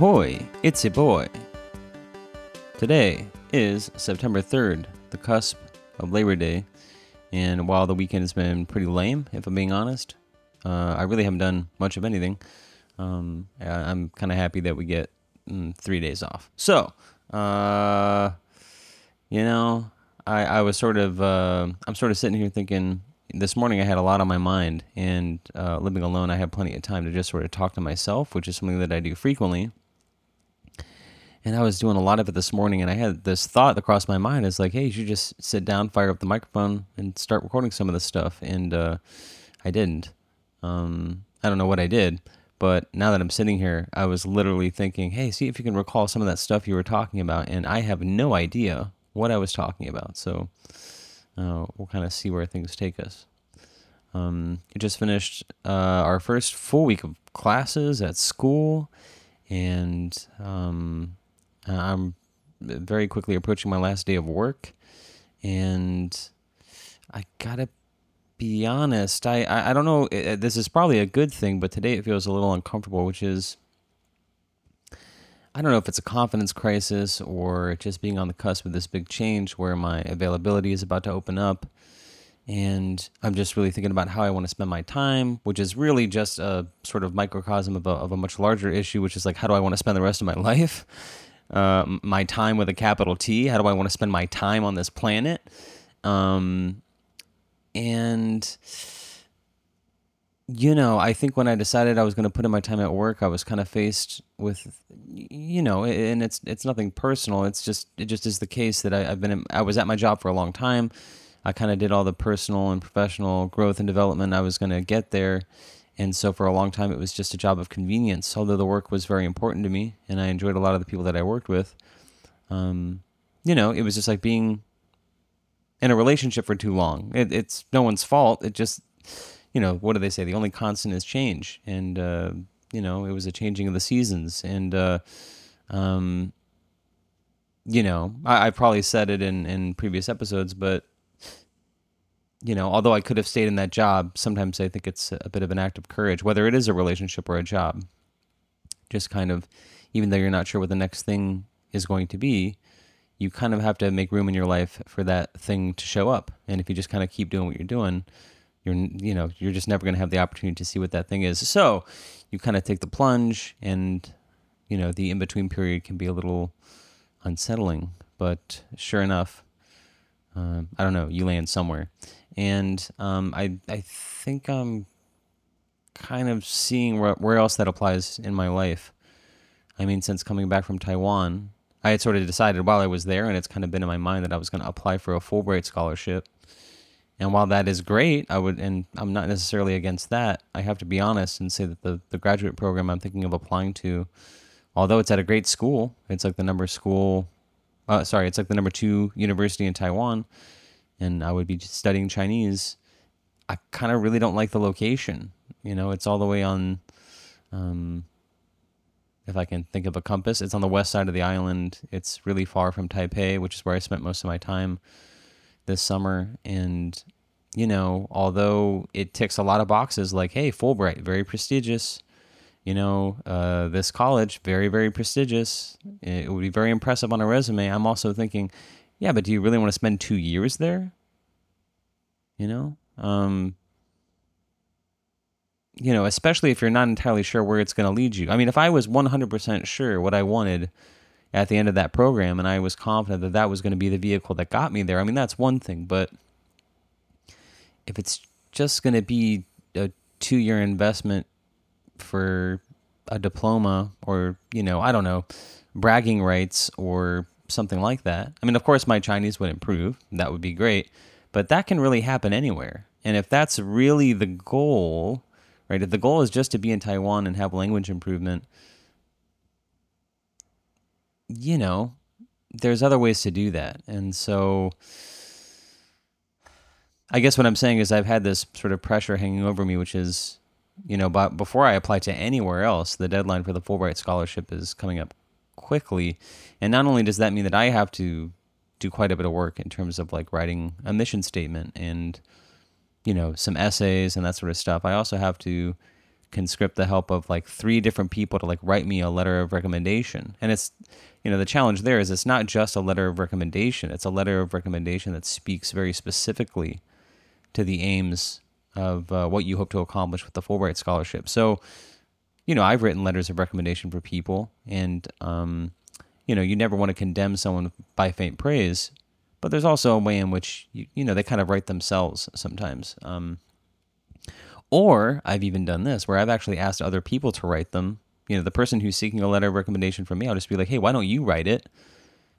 Ahoy, it's a boy. Today is September 3rd, the cusp of Labor Day, and while the weekend has been pretty lame, if I'm being honest, uh, I really haven't done much of anything. Um, I'm kind of happy that we get mm, three days off. So, uh, you know, I, I was sort of, uh, I'm sort of sitting here thinking, this morning I had a lot on my mind, and uh, living alone, I had plenty of time to just sort of talk to myself, which is something that I do frequently. And I was doing a lot of it this morning, and I had this thought that crossed my mind is like, hey, you should just sit down, fire up the microphone, and start recording some of this stuff. And uh, I didn't. Um, I don't know what I did, but now that I'm sitting here, I was literally thinking, hey, see if you can recall some of that stuff you were talking about. And I have no idea what I was talking about. So uh, we'll kind of see where things take us. Um, we just finished uh, our first full week of classes at school, and um, I'm very quickly approaching my last day of work. And I gotta be honest, I, I, I don't know, uh, this is probably a good thing, but today it feels a little uncomfortable, which is I don't know if it's a confidence crisis or just being on the cusp of this big change where my availability is about to open up. And I'm just really thinking about how I want to spend my time, which is really just a sort of microcosm of a, of a much larger issue, which is like, how do I want to spend the rest of my life? Uh, my time with a capital T. How do I want to spend my time on this planet? Um, and you know, I think when I decided I was going to put in my time at work, I was kind of faced with, you know, and it's it's nothing personal. It's just it just is the case that I, I've been in, I was at my job for a long time. I kind of did all the personal and professional growth and development I was going to get there, and so for a long time it was just a job of convenience. Although the work was very important to me, and I enjoyed a lot of the people that I worked with. Um, you know, it was just like being in a relationship for too long. It, it's no one's fault. It just you know, what do they say? The only constant is change. And, uh, you know, it was a changing of the seasons. And, uh, um, you know, I, probably said it in, in previous episodes, but, you know, although I could have stayed in that job, sometimes I think it's a bit of an act of courage, whether it is a relationship or a job. Just kind of, even though you're not sure what the next thing is going to be, you kind of have to make room in your life for that thing to show up. And if you just kind of keep doing what you're doing, you're you know you're just never going to have the opportunity to see what that thing is so you kind of take the plunge and you know the in between period can be a little unsettling but sure enough um, i don't know you land somewhere and um, i i think i'm kind of seeing where, where else that applies in my life i mean since coming back from taiwan i had sort of decided while i was there and it's kind of been in my mind that i was going to apply for a fulbright scholarship and while that is great, I would, and I'm not necessarily against that. I have to be honest and say that the, the graduate program I'm thinking of applying to, although it's at a great school, it's like the number school, uh, sorry, it's like the number two university in Taiwan, and I would be studying Chinese. I kind of really don't like the location. You know, it's all the way on, um, if I can think of a compass, it's on the west side of the island. It's really far from Taipei, which is where I spent most of my time this summer and you know although it ticks a lot of boxes like hey fulbright very prestigious you know uh, this college very very prestigious it would be very impressive on a resume i'm also thinking yeah but do you really want to spend two years there you know um, you know especially if you're not entirely sure where it's going to lead you i mean if i was 100% sure what i wanted at the end of that program and I was confident that that was going to be the vehicle that got me there. I mean, that's one thing, but if it's just going to be a 2-year investment for a diploma or, you know, I don't know, bragging rights or something like that. I mean, of course my Chinese would improve. That would be great, but that can really happen anywhere. And if that's really the goal, right? If the goal is just to be in Taiwan and have language improvement, you know, there's other ways to do that. And so I guess what I'm saying is I've had this sort of pressure hanging over me, which is, you know, but before I apply to anywhere else, the deadline for the Fulbright scholarship is coming up quickly. And not only does that mean that I have to do quite a bit of work in terms of like writing a mission statement and, you know, some essays and that sort of stuff, I also have to conscript the help of like three different people to like write me a letter of recommendation. And it's, you know, the challenge there is it's not just a letter of recommendation, it's a letter of recommendation that speaks very specifically to the aims of uh, what you hope to accomplish with the Fulbright Scholarship. So, you know, I've written letters of recommendation for people, and, um, you know, you never want to condemn someone by faint praise, but there's also a way in which, you, you know, they kind of write themselves sometimes. Um, or I've even done this where I've actually asked other people to write them. You know, the person who's seeking a letter of recommendation from me, I'll just be like, hey, why don't you write it?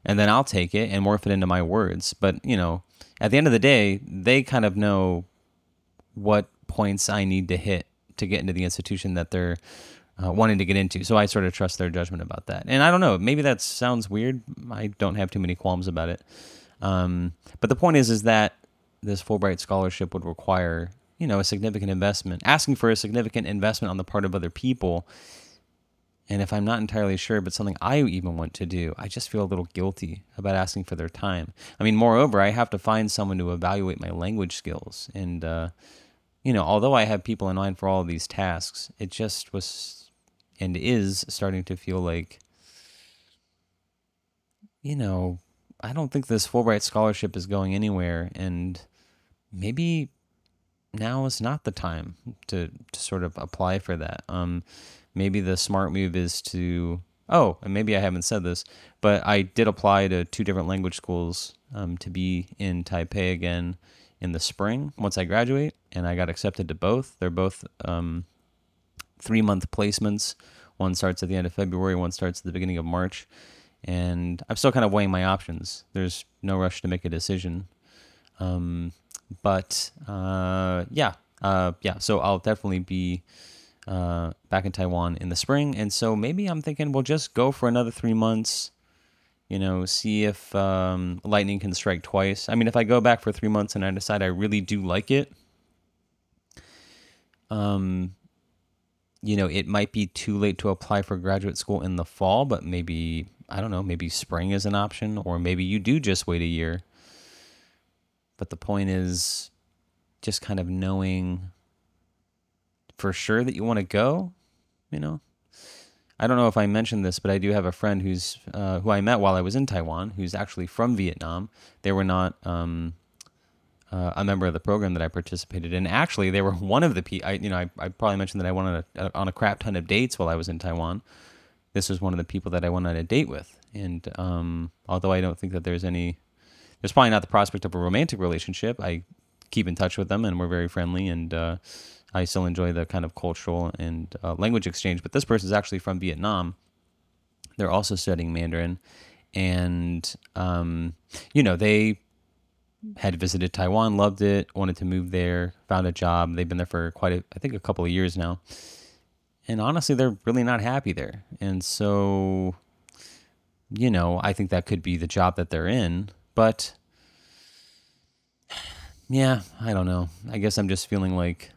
And then I'll take it and morph it into my words. But, you know, at the end of the day, they kind of know what points I need to hit to get into the institution that they're uh, wanting to get into. So I sort of trust their judgment about that. And I don't know, maybe that sounds weird. I don't have too many qualms about it. Um, but the point is, is that this Fulbright scholarship would require you know, a significant investment, asking for a significant investment on the part of other people. And if I'm not entirely sure, but something I even want to do, I just feel a little guilty about asking for their time. I mean, moreover, I have to find someone to evaluate my language skills. And, uh, you know, although I have people in mind for all of these tasks, it just was and is starting to feel like, you know, I don't think this Fulbright scholarship is going anywhere. And maybe now is not the time to, to sort of apply for that. Um, maybe the smart move is to, oh, and maybe I haven't said this, but I did apply to two different language schools um, to be in Taipei again in the spring once I graduate, and I got accepted to both. They're both um, three month placements. One starts at the end of February, one starts at the beginning of March. And I'm still kind of weighing my options. There's no rush to make a decision. Um, but uh, yeah, uh, yeah. So I'll definitely be uh, back in Taiwan in the spring, and so maybe I'm thinking we'll just go for another three months. You know, see if um, lightning can strike twice. I mean, if I go back for three months and I decide I really do like it, um, you know, it might be too late to apply for graduate school in the fall, but maybe I don't know, maybe spring is an option, or maybe you do just wait a year but the point is just kind of knowing for sure that you want to go, you know. I don't know if I mentioned this, but I do have a friend who's uh, who I met while I was in Taiwan, who's actually from Vietnam. They were not um, uh, a member of the program that I participated in. Actually, they were one of the people. I, you know, I, I probably mentioned that I went on a, on a crap ton of dates while I was in Taiwan. This was one of the people that I went on a date with, and um, although I don't think that there's any there's probably not the prospect of a romantic relationship. I keep in touch with them, and we're very friendly, and uh, I still enjoy the kind of cultural and uh, language exchange. But this person is actually from Vietnam. They're also studying Mandarin, and um, you know they had visited Taiwan, loved it, wanted to move there, found a job. They've been there for quite a, I think, a couple of years now. And honestly, they're really not happy there. And so, you know, I think that could be the job that they're in. But yeah, I don't know. I guess I'm just feeling like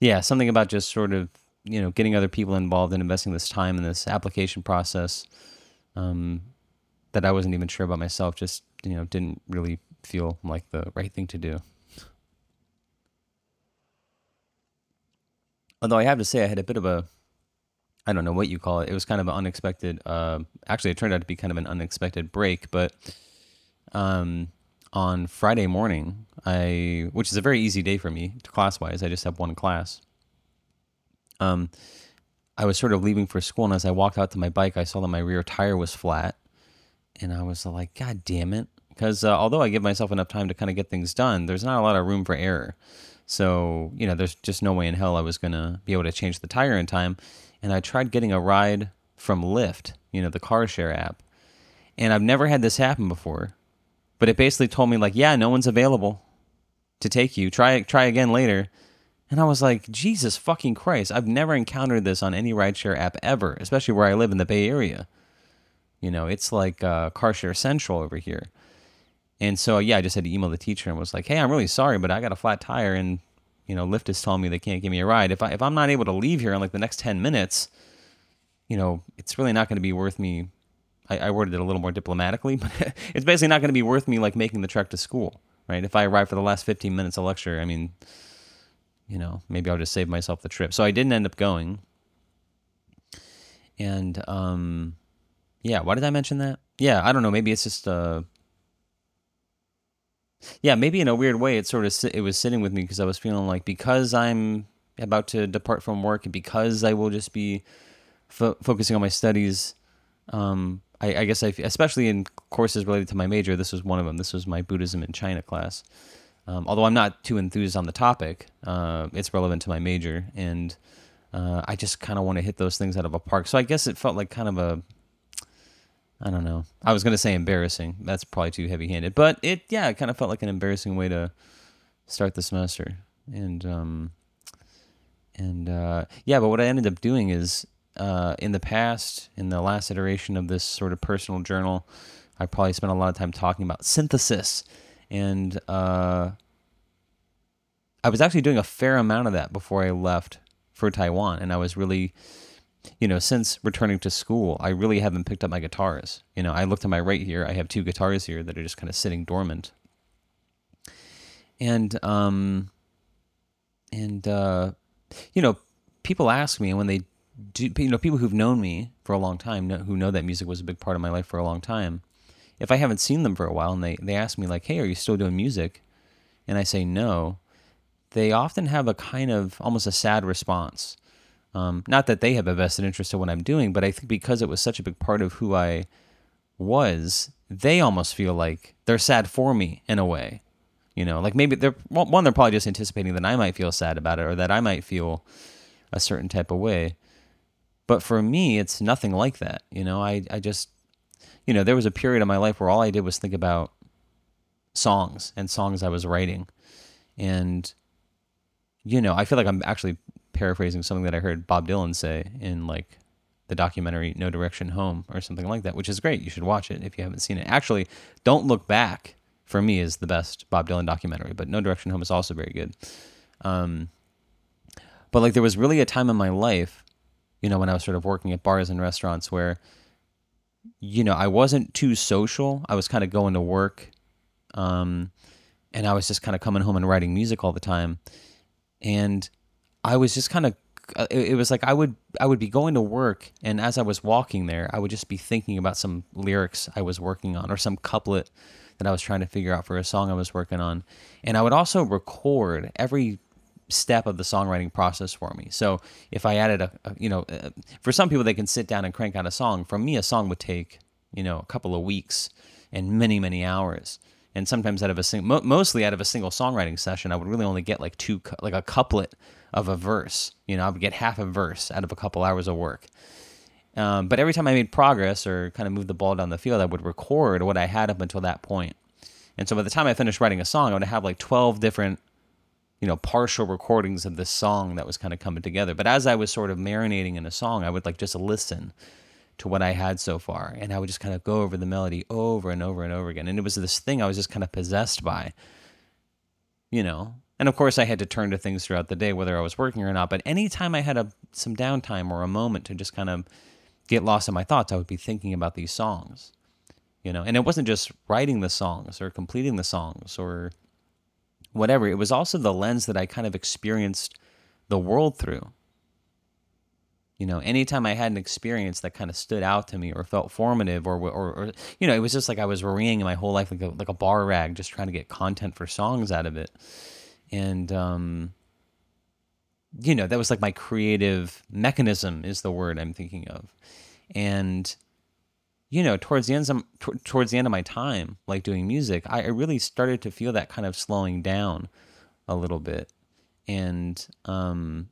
yeah, something about just sort of you know getting other people involved and investing this time in this application process um, that I wasn't even sure about myself. Just you know didn't really feel like the right thing to do. Although I have to say, I had a bit of a I don't know what you call it. It was kind of an unexpected. Uh, actually, it turned out to be kind of an unexpected break. But um, on Friday morning, I, which is a very easy day for me class wise, I just have one class. Um, I was sort of leaving for school, and as I walked out to my bike, I saw that my rear tire was flat, and I was like, "God damn it!" Because uh, although I give myself enough time to kind of get things done, there's not a lot of room for error. So you know, there's just no way in hell I was gonna be able to change the tire in time and I tried getting a ride from Lyft, you know, the car share app. And I've never had this happen before. But it basically told me like, yeah, no one's available to take you. Try try again later. And I was like, Jesus fucking Christ, I've never encountered this on any rideshare app ever, especially where I live in the Bay Area. You know, it's like uh, car share central over here. And so, yeah, I just had to email the teacher and was like, hey, I'm really sorry, but I got a flat tire and you know, Lyft is telling me they can't give me a ride. If I if I'm not able to leave here in like the next ten minutes, you know, it's really not going to be worth me. I, I worded it a little more diplomatically, but it's basically not going to be worth me like making the trek to school, right? If I arrive for the last 15 minutes of lecture, I mean, you know, maybe I'll just save myself the trip. So I didn't end up going. And um, yeah, why did I mention that? Yeah, I don't know. Maybe it's just uh, yeah, maybe in a weird way, it sort of it was sitting with me because I was feeling like because I'm about to depart from work and because I will just be fo- focusing on my studies. Um, I, I guess I, especially in courses related to my major, this was one of them. This was my Buddhism in China class. Um, although I'm not too enthused on the topic, uh, it's relevant to my major, and uh, I just kind of want to hit those things out of a park. So I guess it felt like kind of a, I don't know. I was gonna say embarrassing. That's probably too heavy-handed, but it, yeah, it kind of felt like an embarrassing way to start the semester, and um, and uh, yeah. But what I ended up doing is, uh, in the past, in the last iteration of this sort of personal journal, I probably spent a lot of time talking about synthesis and uh, I was actually doing a fair amount of that before I left for Taiwan, and I was really, you know, since returning to school, I really haven't picked up my guitars. You know, I look to my right here, I have two guitars here that are just kind of sitting dormant, and um, and uh, you know, people ask me and when they do, you know, people who've known me for a long time, who know that music was a big part of my life for a long time if I haven't seen them for a while and they, they ask me, like, hey, are you still doing music? And I say no, they often have a kind of almost a sad response. Um, not that they have a vested interest in what I'm doing, but I think because it was such a big part of who I was, they almost feel like they're sad for me in a way. You know, like maybe they're one, they're probably just anticipating that I might feel sad about it or that I might feel a certain type of way. But for me, it's nothing like that. You know, I, I just you know, there was a period of my life where all I did was think about songs and songs I was writing. And, you know, I feel like I'm actually paraphrasing something that I heard Bob Dylan say in like the documentary No Direction Home or something like that, which is great. You should watch it if you haven't seen it. Actually, Don't Look Back for me is the best Bob Dylan documentary, but No Direction Home is also very good. Um, but like there was really a time in my life, you know, when I was sort of working at bars and restaurants where you know, I wasn't too social. I was kind of going to work, um, and I was just kind of coming home and writing music all the time, and I was just kind of. Uh, it, was like I would I would be going to work, and as I was walking there, I would just be thinking about some lyrics I was working on, or some couplet that I was trying to figure out for a song I was working on, and I would also record every step of the songwriting process for me. So if I added a, a you know, uh, for some people they can sit down and crank out a song. For me, a song would take you know a couple of weeks and many many hours. And sometimes out of a sing- mo- mostly out of a single songwriting session, I would really only get like two, like a couplet of a verse. You know, I would get half a verse out of a couple hours of work. Um, but every time I made progress or kind of moved the ball down the field, I would record what I had up until that point. And so by the time I finished writing a song, I would have like 12 different you know, partial recordings of this song that was kind of coming together. But as I was sort of marinating in a song, I would like just listen to what I had so far. And I would just kind of go over the melody over and over and over again. And it was this thing I was just kind of possessed by, you know. And of course, I had to turn to things throughout the day, whether I was working or not. But anytime I had a, some downtime or a moment to just kind of get lost in my thoughts, I would be thinking about these songs, you know. And it wasn't just writing the songs or completing the songs or whatever. It was also the lens that I kind of experienced the world through. You know, anytime I had an experience that kind of stood out to me or felt formative or, or, or you know, it was just like I was worrying my whole life like a, like a bar rag, just trying to get content for songs out of it. And, um, you know, that was like my creative mechanism is the word I'm thinking of. And, you know, towards the end, of, towards the end of my time, like doing music, I really started to feel that kind of slowing down a little bit. And, um,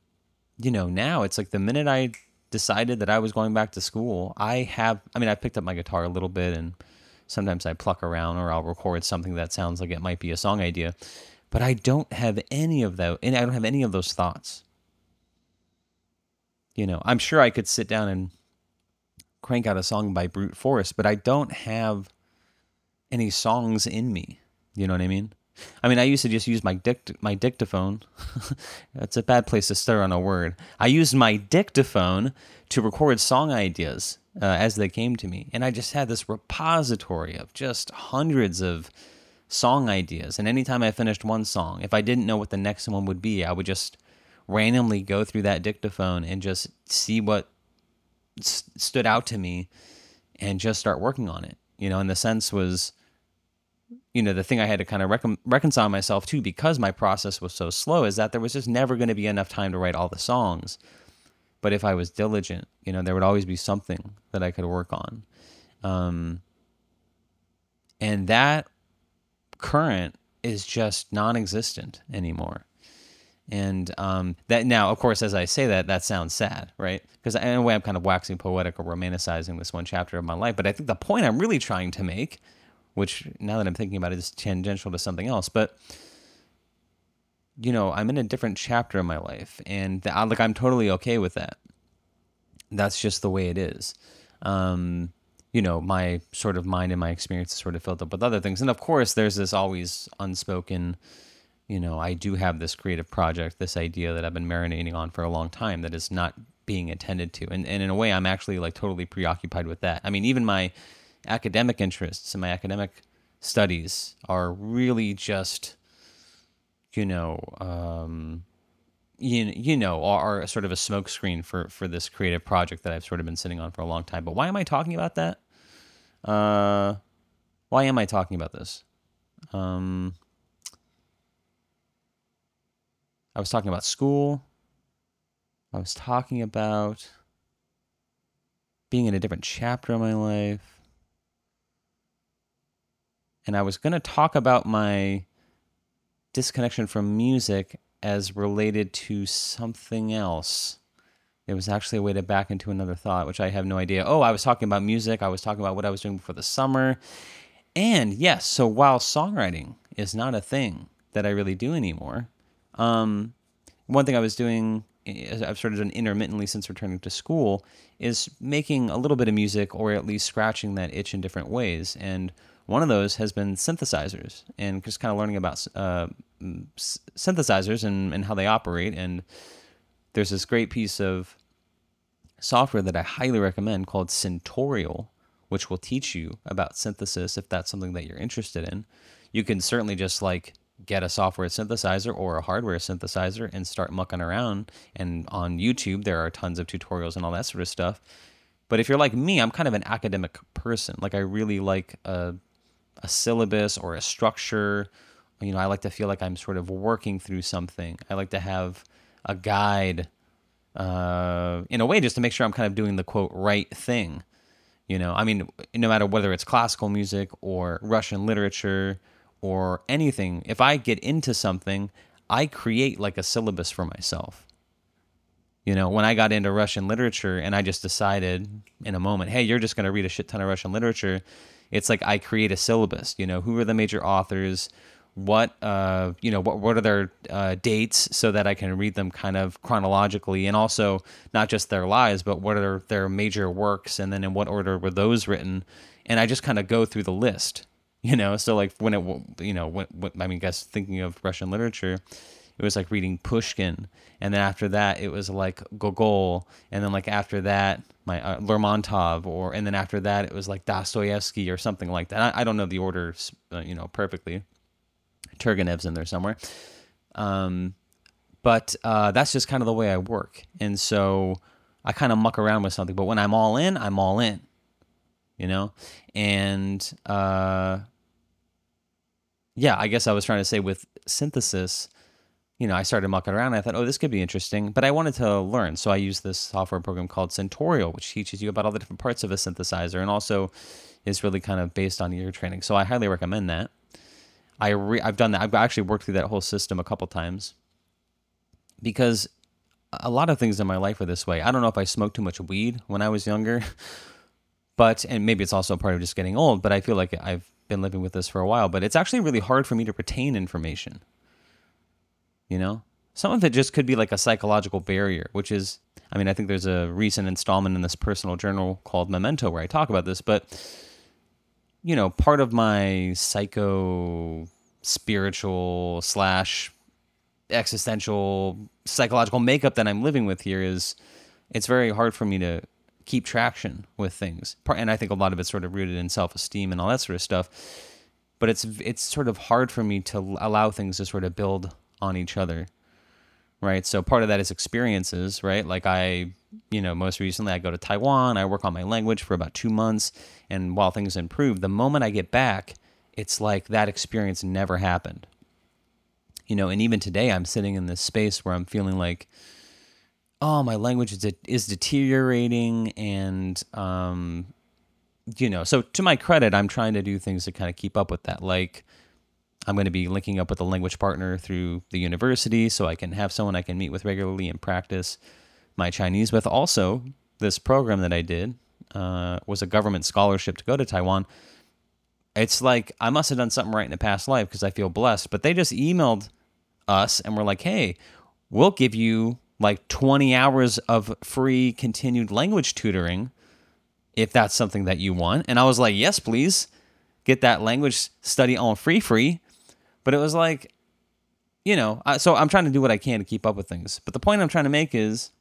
you know, now it's like the minute I decided that I was going back to school, I have, I mean, I picked up my guitar a little bit and sometimes I pluck around or I'll record something that sounds like it might be a song idea, but I don't have any of that. And I don't have any of those thoughts. You know, I'm sure I could sit down and crank out a song by brute force, but I don't have any songs in me. You know what I mean? I mean, I used to just use my dict my dictaphone. That's a bad place to start on a word. I used my dictaphone to record song ideas uh, as they came to me, and I just had this repository of just hundreds of song ideas. And anytime I finished one song, if I didn't know what the next one would be, I would just randomly go through that dictaphone and just see what s- stood out to me and just start working on it. You know, and the sense was, you know, the thing I had to kind of recon- reconcile myself to because my process was so slow is that there was just never going to be enough time to write all the songs. But if I was diligent, you know, there would always be something that I could work on. Um, and that current is just non-existent anymore. And um, that now, of course, as I say that, that sounds sad, right? Because in a way, I'm kind of waxing poetic or romanticizing this one chapter of my life. But I think the point I'm really trying to make, which now that I'm thinking about it, is tangential to something else. But you know, I'm in a different chapter of my life, and the, like I'm totally okay with that. That's just the way it is. Um, you know, my sort of mind and my experience is sort of filled up with other things, and of course, there's this always unspoken you know, I do have this creative project, this idea that I've been marinating on for a long time that is not being attended to. And, and in a way, I'm actually like totally preoccupied with that. I mean, even my academic interests and my academic studies are really just, you know, um, you, you know, are, are sort of a smokescreen for, for this creative project that I've sort of been sitting on for a long time. But why am I talking about that? Uh, why am I talking about this? Um, I was talking about school. I was talking about being in a different chapter of my life. And I was going to talk about my disconnection from music as related to something else. It was actually a way to back into another thought, which I have no idea. Oh, I was talking about music. I was talking about what I was doing before the summer. And yes, so while songwriting is not a thing that I really do anymore, um, one thing I was doing, I've sort of done intermittently since returning to school, is making a little bit of music or at least scratching that itch in different ways. And one of those has been synthesizers and just kind of learning about uh, synthesizers and, and how they operate. And there's this great piece of software that I highly recommend called Syntorial, which will teach you about synthesis if that's something that you're interested in. You can certainly just like get a software synthesizer or a hardware synthesizer and start mucking around. And on YouTube, there are tons of tutorials and all that sort of stuff. But if you're like me, I'm kind of an academic person. Like I really like a, a syllabus or a structure. You know, I like to feel like I'm sort of working through something. I like to have a guide, uh, in a way, just to make sure I'm kind of doing the quote right thing. You know, I mean, no matter whether it's classical music or Russian literature or anything, if I get into something, I create like a syllabus for myself. You know, when I got into Russian literature and I just decided in a moment, hey, you're just going to read a shit ton of Russian literature, it's like I create a syllabus. You know, who are the major authors? What uh, you know, what what are their uh, dates so that I can read them kind of chronologically, and also not just their lives, but what are their major works, and then in what order were those written? And I just kind of go through the list you know so like when it you know what, what i mean guess thinking of russian literature it was like reading pushkin and then after that it was like gogol and then like after that my uh, lermontov or and then after that it was like dostoevsky or something like that. I, I don't know the order uh, you know perfectly. Turgenev's in there somewhere. Um but uh, that's just kind of the way i work. And so i kind of muck around with something but when i'm all in i'm all in you know? And uh, yeah, I guess I was trying to say with synthesis, you know, I started mucking around. And I thought, oh, this could be interesting, but I wanted to learn. So I used this software program called Syntorial, which teaches you about all the different parts of a synthesizer and also is really kind of based on ear training. So I highly recommend that. I re- I've done that. I've actually worked through that whole system a couple times because a lot of things in my life are this way. I don't know if I smoked too much weed when I was younger but and maybe it's also part of just getting old but i feel like i've been living with this for a while but it's actually really hard for me to retain information you know some of it just could be like a psychological barrier which is i mean i think there's a recent installment in this personal journal called memento where i talk about this but you know part of my psycho spiritual slash existential psychological makeup that i'm living with here is it's very hard for me to keep traction with things. And I think a lot of it's sort of rooted in self esteem and all that sort of stuff. But it's it's sort of hard for me to allow things to sort of build on each other. right? So part of that is experiences, right? Like I, you know, most recently I go to Taiwan, I work on my language for about two months, and while things improve, the moment I get back, it's like that experience never happened. You know, and even today I'm sitting in this space where I'm feeling like, oh, my language is, is deteriorating, and um, you know, so to my credit, I'm trying to do things to kind of keep up with that, like I'm going to be linking up with a language partner through the university so I can have someone I can meet with regularly and practice my Chinese with. Also, this program that I did uh, was a government scholarship to go to Taiwan. It's like I must have done something right in a past life because I feel blessed. But they just emailed us and were like, hey, we'll give you like 20 hours of free continued language tutoring if that's something that you want. And I was like, yes, please. Get that language study on free free. But it was like, you know, so I'm trying to do what I can to keep up with things. But the point I'm trying to make is,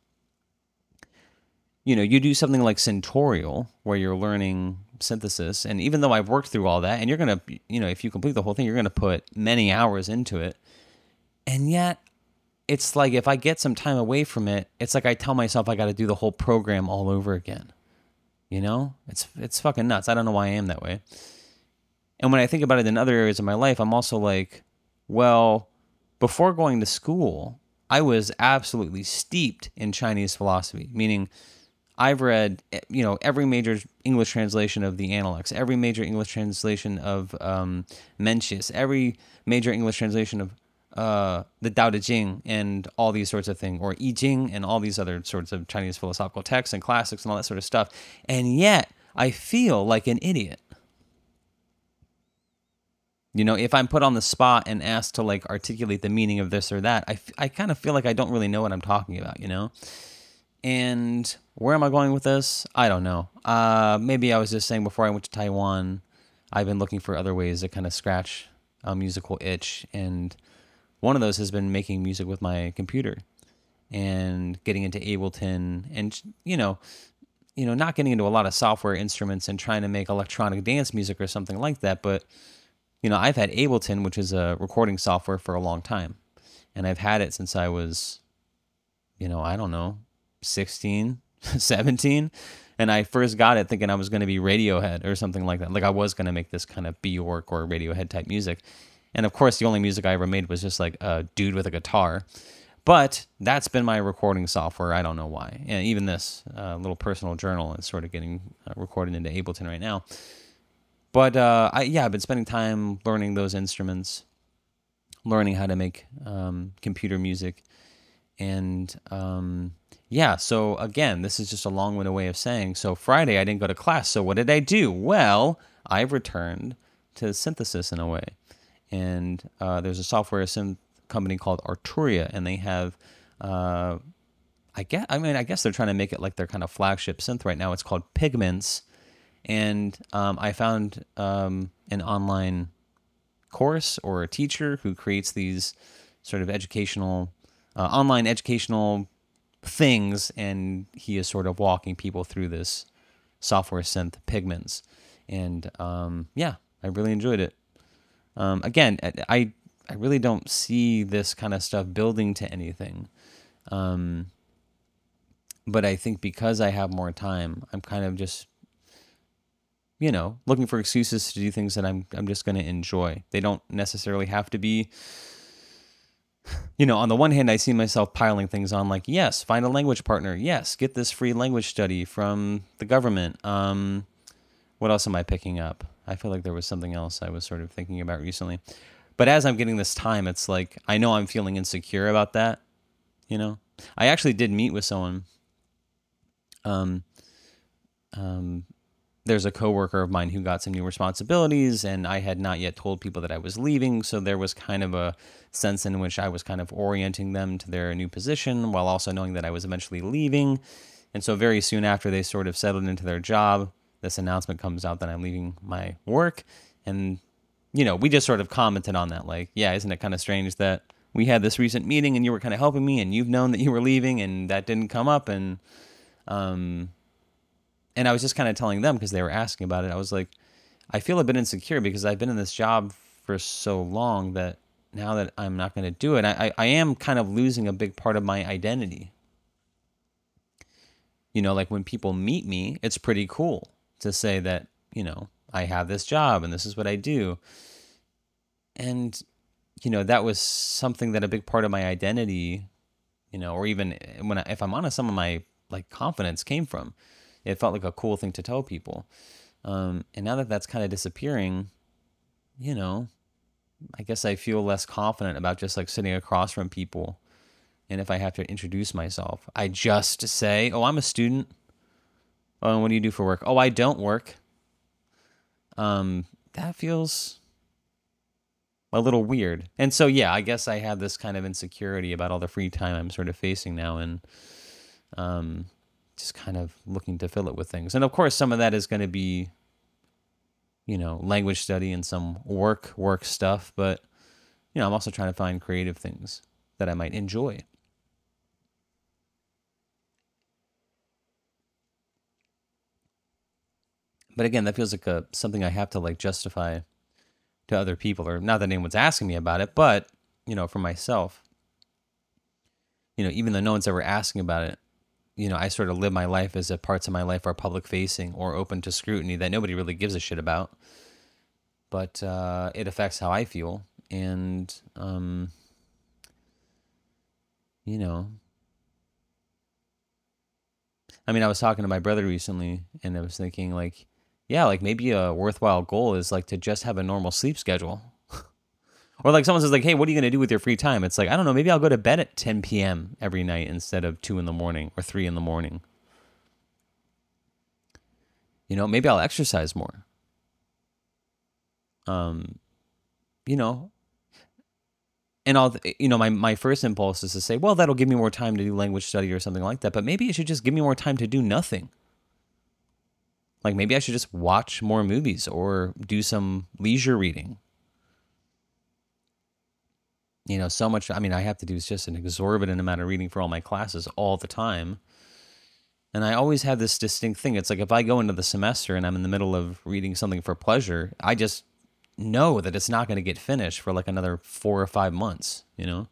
you know, you do something like Syntorial, where you're learning synthesis. And even though I've worked through all that, and you're going to, you know, if you complete the whole thing, you're going to put many hours into it. And yet, it's like if I get some time away from it, it's like I tell myself I got to do the whole program all over again. You know, it's it's fucking nuts. I don't know why I am that way. And when I think about it in other areas of my life, I'm also like, well, before going to school, I was absolutely steeped in Chinese philosophy, meaning I've read, you know, every major English translation of the Analects, every major English translation of um, Mencius, every major English translation of uh, the Tao Te Ching and all these sorts of things, or I Ching and all these other sorts of Chinese philosophical texts and classics and all that sort of stuff. And yet I feel like an idiot you know, if I'm put on the spot and asked to like articulate the meaning of this or that, I, f- I kind of feel like I don't really know what I'm talking about, you know? And where am I going with this? I don't know. Uh, maybe I was just saying before I went to Taiwan, I've been looking for other ways to kind of scratch a musical itch. And one of those has been making music with my computer and getting into Ableton and, you know, you know, not getting into a lot of software instruments and trying to make electronic dance music or something like that, but you know, I've had Ableton, which is a recording software for a long time. And I've had it since I was, you know, I don't know, 16, 17. And I first got it thinking I was going to be Radiohead or something like that. Like I was going to make this kind of Bjork or Radiohead type music. And of course, the only music I ever made was just like a dude with a guitar. But that's been my recording software. I don't know why. And even this uh, little personal journal is sort of getting uh, recorded into Ableton right now. But uh, I, yeah, I've been spending time learning those instruments, learning how to make um, computer music, and um, yeah. So again, this is just a long-winded way of saying. So Friday I didn't go to class. So what did I do? Well, I returned to synthesis in a way, and uh, there's a software synth company called Arturia, and they have. Uh, I guess I mean I guess they're trying to make it like their kind of flagship synth right now. It's called Pigments, and um, I found um, an online course or a teacher who creates these sort of educational, uh, online educational things, and he is sort of walking people through this software synth pigments. And um, yeah, I really enjoyed it. Um, again, I I really don't see this kind of stuff building to anything. Um, but I think because I have more time, I'm kind of just you know, looking for excuses to do things that I'm I'm just going to enjoy. They don't necessarily have to be you know, on the one hand I see myself piling things on like, yes, find a language partner. Yes, get this free language study from the government. Um what else am I picking up? I feel like there was something else I was sort of thinking about recently. But as I'm getting this time, it's like I know I'm feeling insecure about that, you know. I actually did meet with someone um um there's a coworker of mine who got some new responsibilities and I had not yet told people that I was leaving, so there was kind of a sense in which I was kind of orienting them to their new position while also knowing that I was eventually leaving. And so very soon after they sort of settled into their job, this announcement comes out that I'm leaving my work. And you know, we just sort of commented on that like, yeah, isn't it kind of strange that we had this recent meeting and you were kind of helping me and you've known that you were leaving and that didn't come up? And um and I was just kind of telling them because they were asking about it. I was like, I feel a bit insecure because I've been in this job for so long that now that I'm not going to do it, I, I am kind of losing a big part of my identity. You know, like when people meet me, it's pretty cool to say that, you know, I have this job and this is what I do. And, you know, that was something that a big part of my identity, you know, or even eh, when I, if I'm honest, some of my like confidence came from. It felt like a cool thing to tell people. Um, and now that that's kind of disappearing, you know, I guess I feel less confident about just like sitting across from people. And if I have to introduce myself, I just say, Oh, I'm a student. Oh, and what do you do for work? Oh, I don't work. Um, that feels a little weird. And so, yeah, I guess I have this kind of insecurity about all the free time I'm sort of facing now and um, just kind of looking to fill it with things. And of course, some of that is going to be you know, language study and some work work stuff, but you know, I'm also trying to find creative things that I might enjoy. But again, that feels like a something I have to like justify to other people or not that anyone's asking me about it, but you know, for myself. You know, even though no one's ever asking about it, you know, I sort of live my life as if parts of my life are public facing or open to scrutiny that nobody really gives a shit about. But uh, it affects how I feel. And, um, you know, I mean, I was talking to my brother recently and I was thinking, like, yeah, like maybe a worthwhile goal is like to just have a normal sleep schedule. Or like someone says like, "Hey, what are you to do with your free time?" It's like, I don't know, maybe I'll go to bed at 10 p.m. every night instead of 2 in the morning or 3 in the morning. You know, maybe I'll exercise more. Um you know, and I'll you know, my my first impulse is to say, "Well, that'll give me more time to do language study or something like that." But maybe it should just give me more time to do nothing. Like maybe I should just watch more movies or do some leisure reading you know, so much. I mean, I have to do just an exorbitant amount of reading for all my classes all the time. And I always have this distinct thing. It's like if I go into the semester and I'm in the middle of reading something for pleasure, I just know that it's not going to get finished for like another four or five months, you know?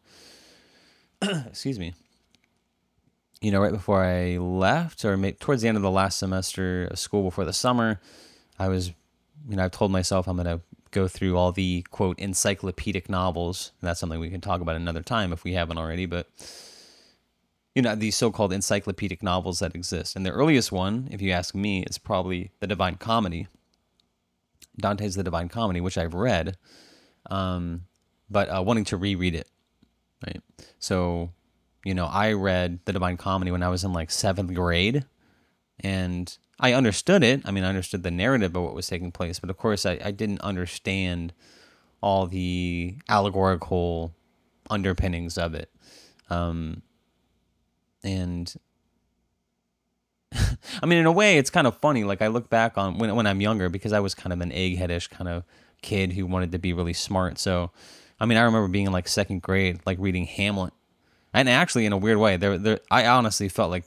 Excuse me. You know, right before I left, or towards the end of the last semester of school before the summer, I was, you know, I've told myself I'm going to go through all the quote encyclopedic novels. That's something we can talk about another time if we haven't already, but you know, these so-called encyclopedic novels that exist. And the earliest one, if you ask me, is probably the Divine Comedy. Dante's The Divine Comedy, which I've read, um, but uh, wanting to reread it, right? So, you know, I read The Divine Comedy when I was in like seventh grade, and I understood it. I mean, I understood the narrative of what was taking place, but of course, I, I didn't understand all the allegorical underpinnings of it. Um, and I mean, in a way, it's kind of funny. Like I look back on when when I'm younger because I was kind of an eggheadish kind of kid who wanted to be really smart. So, I mean, I remember being in like second grade, like reading Hamlet, and actually, in a weird way, there, there, I honestly felt like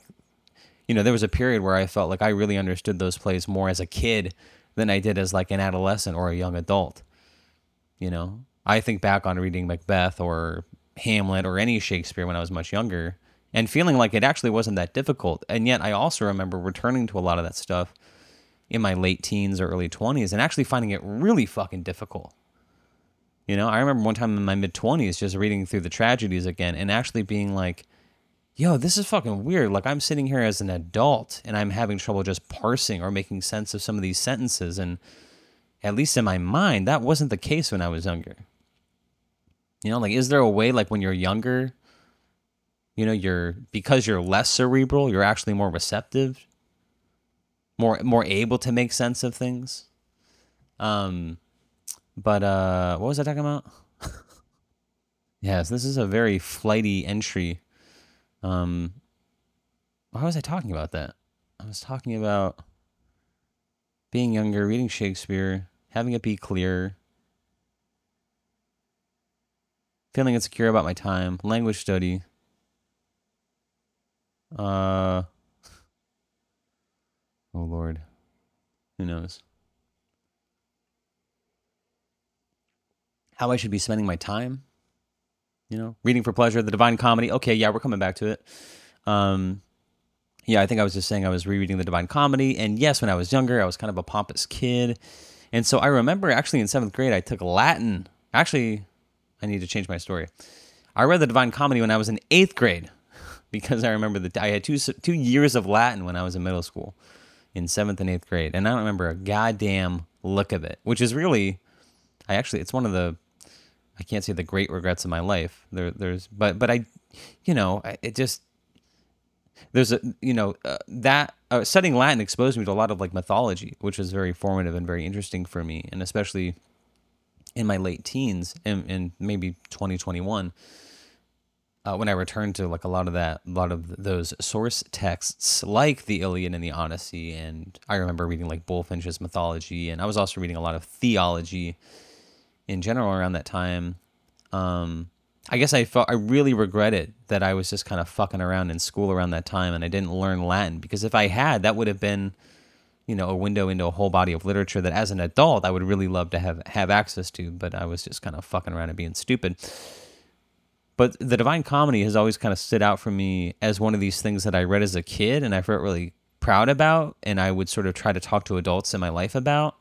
you know, there was a period where I felt like I really understood those plays more as a kid than I did as like an adolescent or a young adult. You know, I think back on reading Macbeth or Hamlet or any Shakespeare when I was much younger and feeling like it actually wasn't that difficult. And yet I also remember returning to a lot of that stuff in my late teens or early 20s and actually finding it really fucking difficult. You know, I remember one time in my mid 20s just reading through the tragedies again and actually being like, yo, this is fucking weird. Like I'm sitting here as an adult and I'm having trouble just parsing or making sense of some of these sentences. And at least in my mind, that wasn't the case when I was younger. You know, like, is there a way, like, when you're younger, you know, you're because you're less cerebral, you're actually more receptive, more more able to make sense of things. Um, but uh, what was I talking about? yes, this is a very flighty entry um, why was I talking about that? I was talking about being younger, reading Shakespeare, having it be clear, feeling insecure about my time, language study. Uh, oh Lord, who knows? How I should be spending my time. You know, reading for pleasure, the Divine Comedy. Okay, yeah, we're coming back to it. Um, yeah, I think I was just saying I was rereading the Divine Comedy, and yes, when I was younger, I was kind of a pompous kid, and so I remember actually in seventh grade I took Latin. Actually, I need to change my story. I read the Divine Comedy when I was in eighth grade because I remember that I had two two years of Latin when I was in middle school, in seventh and eighth grade, and I don't remember a goddamn look of it, which is really, I actually it's one of the I can't say the great regrets of my life. There, there's, but, but I, you know, it just, there's a, you know, uh, that uh, studying Latin exposed me to a lot of like mythology, which was very formative and very interesting for me. And especially in my late teens and, and maybe 2021, uh, when I returned to like a lot of that, a lot of those source texts, like the Iliad and the Odyssey, and I remember reading like Bulfinch's mythology, and I was also reading a lot of theology in general around that time. Um, I guess I felt I really regretted that I was just kind of fucking around in school around that time and I didn't learn Latin because if I had, that would have been, you know, a window into a whole body of literature that as an adult I would really love to have have access to, but I was just kind of fucking around and being stupid. But the Divine Comedy has always kind of stood out for me as one of these things that I read as a kid and I felt really proud about and I would sort of try to talk to adults in my life about.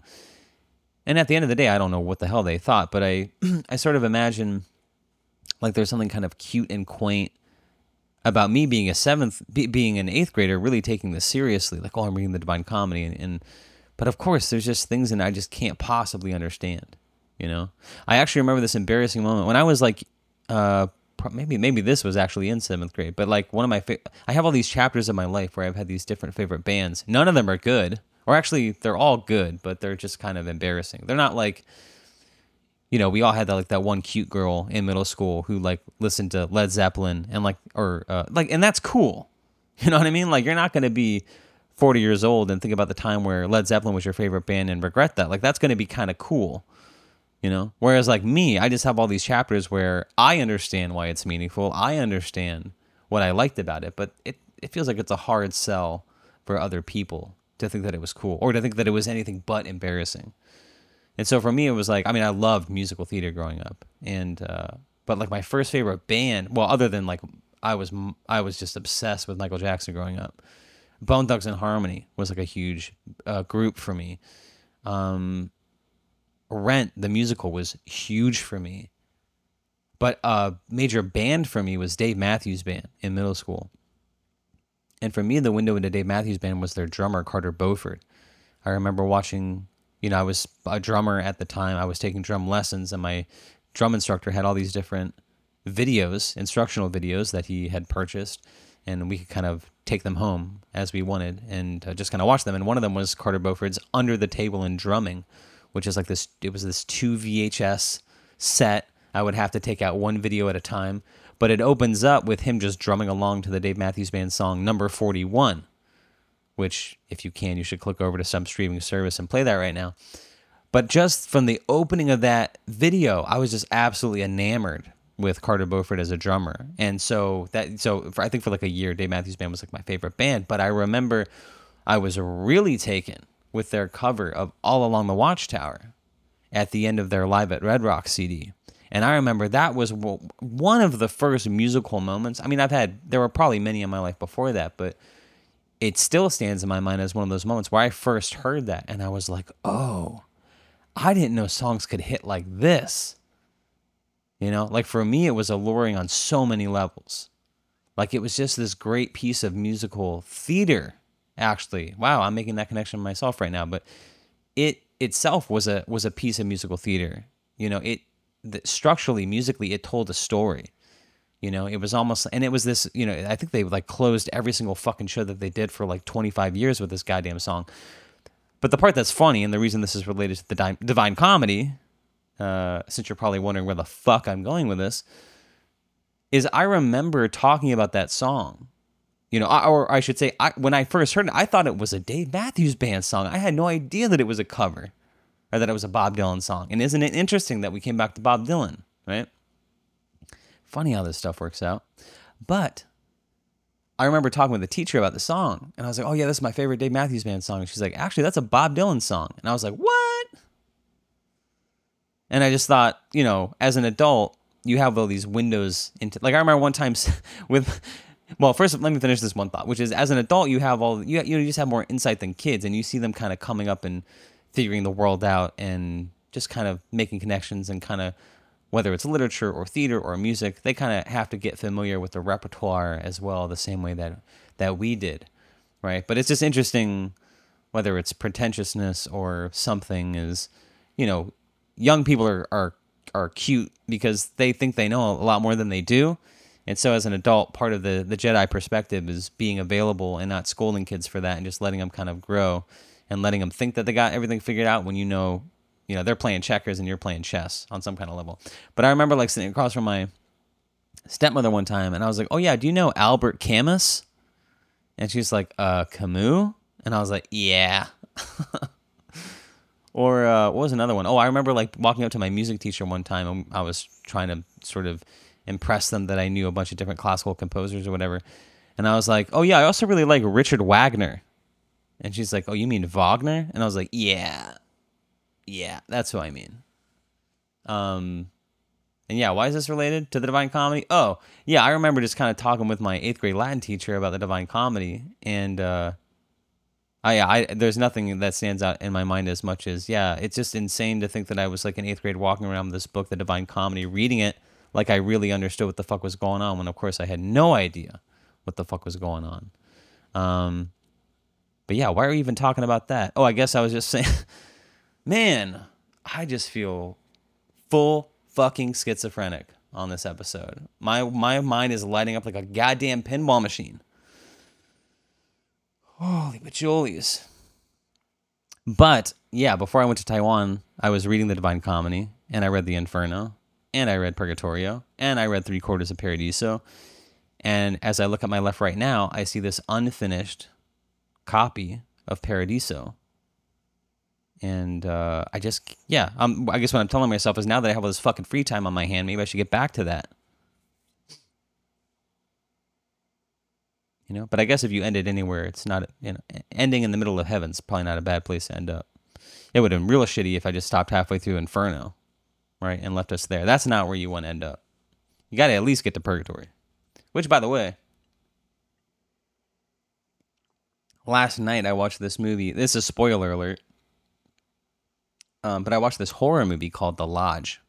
And at the end of the day, I don't know what the hell they thought, but I I sort of imagine like there's something kind of cute and quaint about me being a seventh, be, being an eighth grader, really taking this seriously. Like, oh, I'm reading the Divine Comedy, and, and but of course, there's just things that I just can't possibly understand. You know, I actually remember this embarrassing moment when I was like, uh, maybe maybe this was actually in seventh grade, but like one of my, fa- I have all these chapters of my life where I've had these different favorite bands. None of them are good or actually they're all good, but they're just kind of embarrassing. They're not like you know, we all had that like that one cute girl in middle school who like listened to Led Zeppelin and like or uh, like and that's cool. You know what I mean? Like you're not going to be 40 years old and think about the time where Led Zeppelin was your favorite band and regret that. Like that's going to be kind of cool. You know? Whereas like me, I just have all these chapters where I understand why it's meaningful. I understand what I liked about it, but it it feels like it's a hard sell for other people to think that it was cool or to think that it was anything but embarrassing. And so for me, it was like, I mean, I loved musical theater growing up, and uh, but like my first favorite band, well, other than like I was I was just obsessed with Michael Jackson growing up. Bone Thugs-n-Harmony was like a huge uh, group for me. Um, Rent the musical was huge for me, but a major band for me was Dave Matthews Band in middle school. And for me, the window into Dave Matthews Band was their drummer, Carter Beauford. I remember watching, you know, I was a drummer at the time. I was taking drum lessons, and my drum instructor had all these different videos, instructional videos that he had purchased, and we could kind of take them home as we wanted and uh, just kind of watch them. And one of them was Carter Beauford's Under the Table and Drumming, which is like this, it was this two VHS set. I would have to take out one video at a time but it opens up with him just drumming along to the Dave Matthews Band song number 41, which, if you can, you should click over to some streaming service and play that right now. But just from the opening of that video, I was just absolutely enamored with Carter Beauford as a drummer. And so that so for, I think for like a year, Dave Matthews Band was like my favorite band. But I remember I was really taken with their cover of All Along the Watchtower at the end of their Live at Red Rock CD. And I remember that was one of the first musical moments. I mean, I've had, there were probably many in my life before that, but it still stands in my mind as one of those moments where I first heard that and I was like, oh, I didn't know songs could hit like this. You know, like for me, it was alluring on so many levels. Like it was just this great piece of musical theater, actually. Wow, I'm making that connection myself right now, but it itself was a was a piece of musical theater. You know, it that structurally, musically, it told a story. You know, it was almost, and it was this, you know, I think they like closed every single fucking show that they did for like 25 years with this goddamn song. But the part that's funny, and the reason this is related to the Divine Comedy, uh, since you're probably wondering where the fuck I'm going with this, is I remember talking about that song. You know, or I should say, I, when I first heard it, I thought it was a Dave Matthews Band song. I had no idea that it was a cover or that it was a Bob Dylan song. And isn't it interesting that we came back to Bob Dylan, right? Funny how this stuff works out. But I remember talking with a teacher about the song, and I was like, "Oh yeah, this is my favorite Dave Matthews Band song." And she's like, "Actually, that's a Bob Dylan song." And I was like, "What?" And I just thought, you know, as an adult, you have all these windows into like I remember one time with well first let me finish this one thought which is as an adult you have all you you just have more insight than kids and you see them kind of coming up and figuring the world out and just kind of making connections and kind of whether it's literature or theater or music they kind of have to get familiar with the repertoire as well the same way that that we did right but it's just interesting whether it's pretentiousness or something is you know young people are are are cute because they think they know a lot more than they do. And so, as an adult, part of the, the Jedi perspective is being available and not scolding kids for that and just letting them kind of grow and letting them think that they got everything figured out when you know, you know, they're playing checkers and you're playing chess on some kind of level. But I remember like sitting across from my stepmother one time and I was like, oh, yeah, do you know Albert Camus? And she's like, uh, Camus? And I was like, yeah. Or uh, what was another one? Oh, I remember like walking up to my music teacher one time and I was trying to sort of impress them that I knew a bunch of different classical composers or whatever. And I was like, oh, yeah, I also really like Richard Wagner. And she's like, oh, you mean Wagner? And I was like, yeah, yeah, that's who I mean. Um, and yeah, why is this related to the Divine Comedy? Oh, yeah, I remember just kind of talking with my eighth grade Latin teacher about the Divine Comedy. And, uh, I, I there's nothing that stands out in my mind as much as yeah, it's just insane to think that I was like in eighth grade walking around with this book, The Divine Comedy, reading it like I really understood what the fuck was going on. When of course I had no idea what the fuck was going on. Um, but yeah, why are we even talking about that? Oh, I guess I was just saying, man, I just feel full fucking schizophrenic on this episode. My my mind is lighting up like a goddamn pinball machine. Holy bajolies. But yeah, before I went to Taiwan, I was reading the Divine Comedy, and I read the Inferno, and I read Purgatorio, and I read Three Quarters of Paradiso. And as I look at my left right now, I see this unfinished copy of Paradiso. And uh, I just, yeah, um, I guess what I'm telling myself is now that I have all this fucking free time on my hand, maybe I should get back to that. you know. But I guess if you ended anywhere, it's not you know ending in the middle of heaven's probably not a bad place to end up. It would have been real shitty if I just stopped halfway through Inferno, right, and left us there. That's not where you want to end up. You got to at least get to Purgatory, which, by the way, last night I watched this movie. This is spoiler alert. Um, but I watched this horror movie called The Lodge.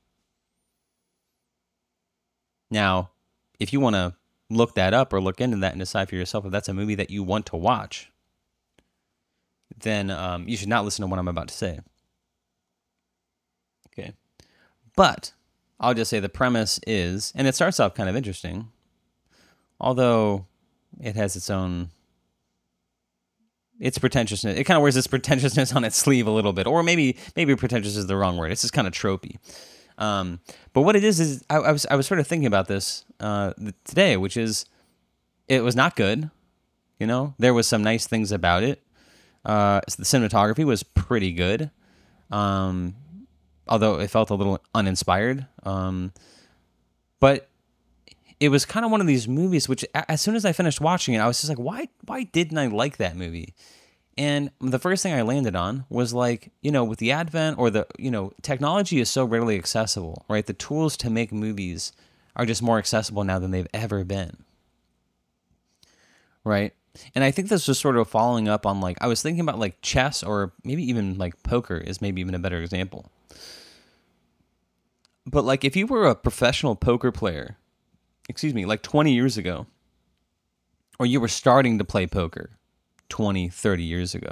Now, if you want to look that up or look into that and decide for yourself if that's a movie that you want to watch, then um, you should not listen to what I'm about to say. Okay. But I'll just say the premise is, and it starts off kind of interesting, although it has its own. Its pretentiousness. It kind of wears its pretentiousness on its sleeve a little bit, or maybe maybe pretentious is the wrong word. It's just kind of tropey. Um, but what it is is I, I, was I was sort of thinking about this uh, today, which is it was not good. You know, there was some nice things about it. Uh, the cinematography was pretty good, um, although it felt a little uninspired. Um, but it was kind of one of these movies which, as soon as I finished watching it, I was just like, why why didn't I like that movie? And the first thing I landed on was like, you know, with the advent or the, you know, technology is so readily accessible, right? The tools to make movies are just more accessible now than they've ever been. Right? And I think this was sort of following up on like, I was thinking about like chess or maybe even like poker is maybe even a better example. But like, if you were a professional poker player, excuse me, like 20 years ago, or you were starting to play poker, 20, 30 years ago.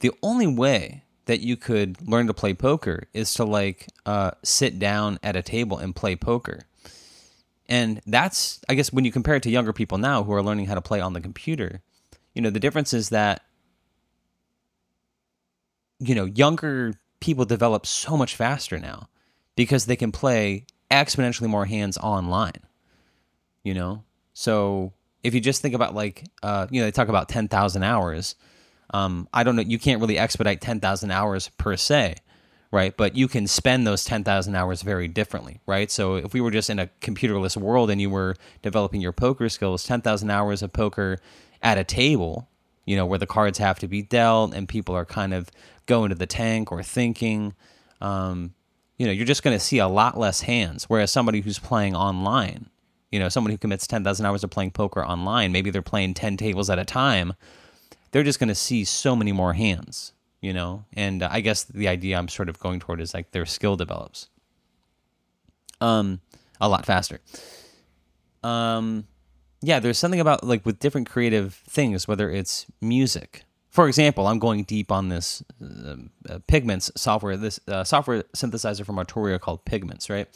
The only way that you could learn to play poker is to like uh, sit down at a table and play poker. And that's, I guess, when you compare it to younger people now who are learning how to play on the computer, you know, the difference is that, you know, younger people develop so much faster now because they can play exponentially more hands online, you know? So if you just think about like uh, you know they talk about 10,000 hours um, I don't know you can't really expedite 10,000 hours per se right but you can spend those 10,000 hours very differently right so if we were just in a computerless world and you were developing your poker skills 10,000 hours of poker at a table you know where the cards have to be dealt and people are kind of going to the tank or thinking um, you know, you're just going to see a lot less hands. Whereas somebody who's playing online, you know, someone who commits 10,000 hours of playing poker online, maybe they're playing 10 tables at a time, they're just going to see so many more hands, you know? And uh, I guess the idea I'm sort of going toward is like their skill develops um, a lot faster. Um, yeah, there's something about like with different creative things, whether it's music. For example, I'm going deep on this uh, uh, Pigments software, this uh, software synthesizer from Arturia called Pigments, right?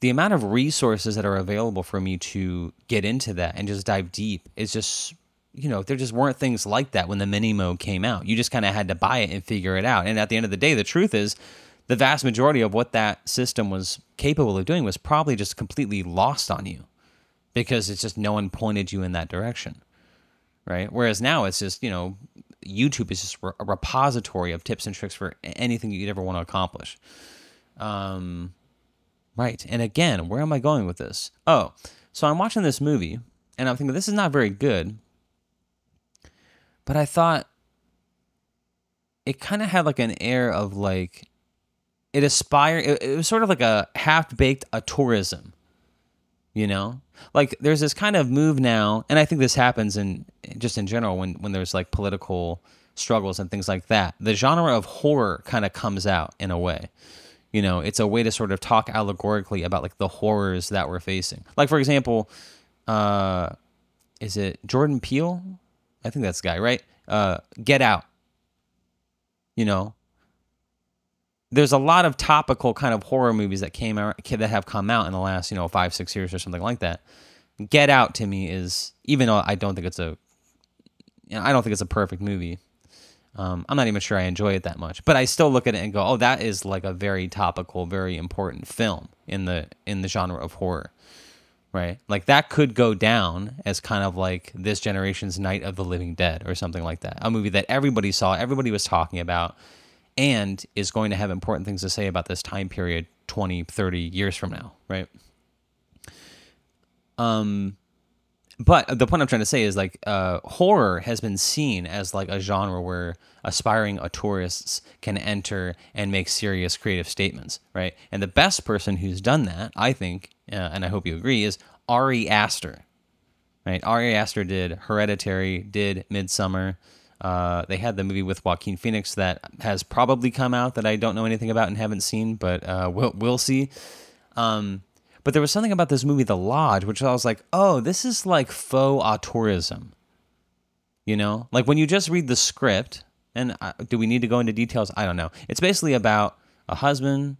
The amount of resources that are available for me to get into that and just dive deep is just, you know, there just weren't things like that when the Minimoog came out. You just kind of had to buy it and figure it out. And at the end of the day, the truth is, the vast majority of what that system was capable of doing was probably just completely lost on you because it's just no one pointed you in that direction right whereas now it's just you know youtube is just a repository of tips and tricks for anything you'd ever want to accomplish um, right and again where am i going with this? Oh so i'm watching this movie and i'm thinking this is not very good but i thought it kind of had like an air of like it aspired it, it was sort of like a half-baked auteurism you know? Like there's this kind of move now and i think this happens in just in general when when there's like political struggles and things like that. The genre of horror kind of comes out in a way you know it's a way to sort of talk allegorically about like the horrors that we're facing like for example uh is it jordan peele i think that's the guy right uh get out you know there's a lot of topical kind of horror movies that came out that have come out in the last you know five six years or something like that. Get Out to me is even though I don't think it's a you know, I don't think it's a perfect movie. Um, I'm not even sure I enjoy it that much, but I still look at it and go, "Oh, that is like a very topical, very important film in the in the genre of horror." Right? Like that could go down as kind of like this generation's Night of the Living Dead or something like that. A movie that everybody saw, everybody was talking about and is going to have important things to say about this time period 20 30 years from now right um but the point i'm trying to say is like uh, horror has been seen as like a genre where aspiring auteurists can enter and make serious creative statements right and the best person who's done that i think uh, and i hope you agree is ari aster right ari aster did hereditary did Midsommar. uh, they had the movie with Joaquin Phoenix that has probably come out that I don't know anything about and haven't seen, but uh, we'll we'll see. Um, but there was something about this movie, The Lodge, which I was like, oh, this is like faux auteurism. You know, like when you just read the script, and uh, do we need to go into details? I don't know. It's basically about a husband